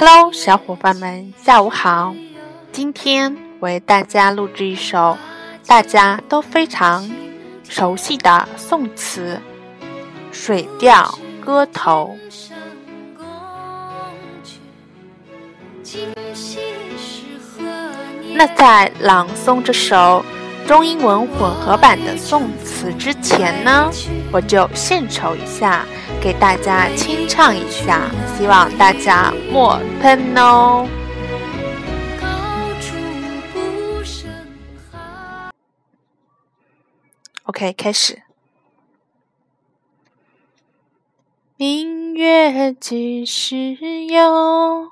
Hello，小伙伴们，下午好。今天为大家录制一首大家都非常熟悉的宋词《水调歌头》。那在朗诵这首中英文混合版的宋词之前呢，我就献丑一下，给大家清唱一下，希望大家莫喷哦。OK，开始。明月几时有？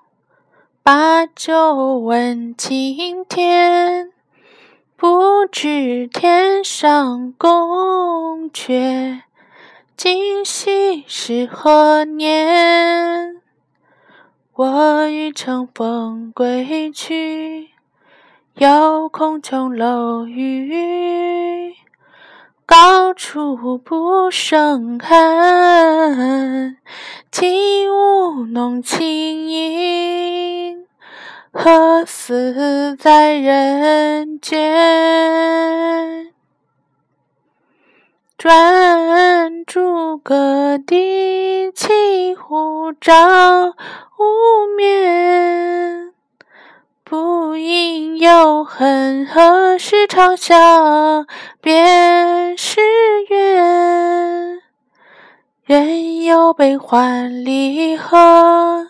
把酒问青天，不知天上宫阙，今夕是何年？我欲乘风归去，又恐琼楼玉宇，高处不胜寒。起舞弄清影，何似在人间？转朱阁，低绮户，照无眠。不应有恨，何时长向便是缘？人有悲欢离合，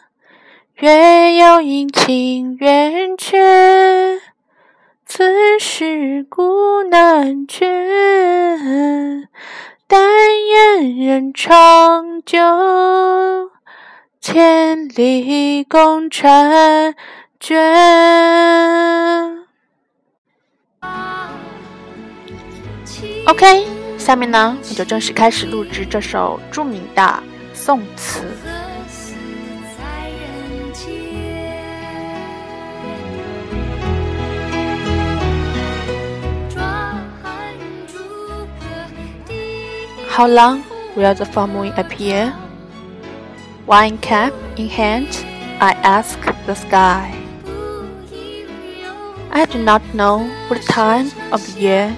月有阴晴圆缺。此事古难全，但愿人长久，千里共婵娟。OK。下面呢，我就正式开始录制这首著名的宋词。How long will the full moon appear? Wine cap in hand, I ask the sky. I do not know what time of the year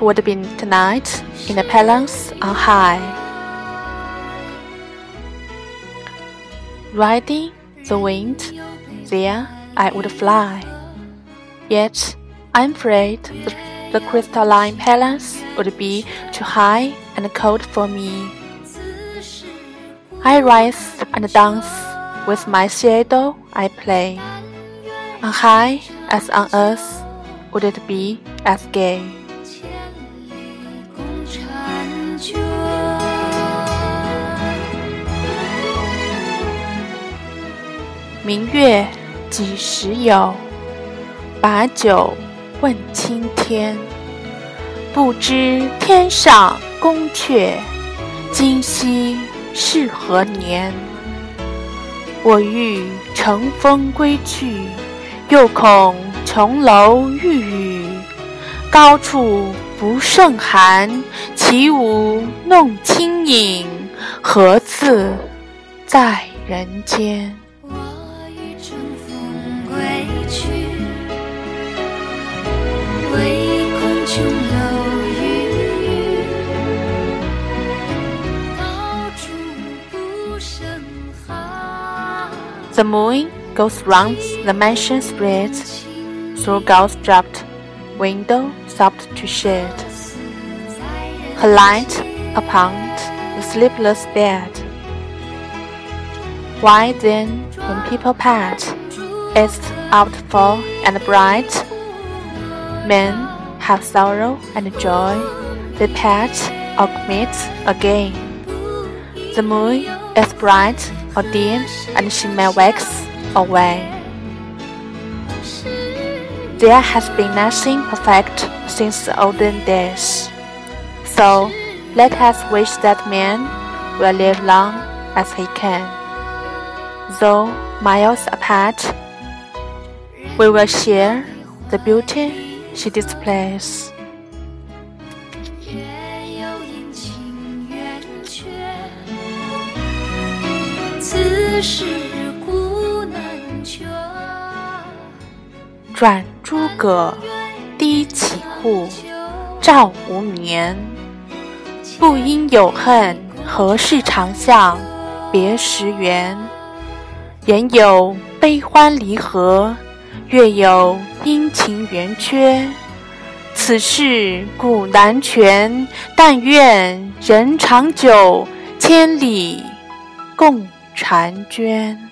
would been tonight in the palace on high. Riding the wind, there I would fly. Yet I'm afraid the, the crystalline palace would be too high and cold for me. I rise and dance with my shadow I play. On high as on earth, would it be as gay? 明月几时有？把酒 问青天。不知天上宫阙，今夕是何年？我欲乘风归去，又恐琼楼玉宇，高处不胜寒。起舞弄清影，何自在人间？The moon goes round the mansion street, through gauze dropped window soft to shed. Her light upon the sleepless bed. Why then, when people part, it's outfall and bright? Men have sorrow and joy, they part or meet again. The moon is bright or dim, and she may wax away. There has been nothing perfect since the olden days. So let us wish that man will live long as he can. Though miles apart, we will share the beauty she displays. 是故转朱阁，低绮户，照无眠。不应有恨，何事长向别时圆？人有悲欢离合，月有阴晴圆缺。此事古难全，但愿人长久，千里共婵娟。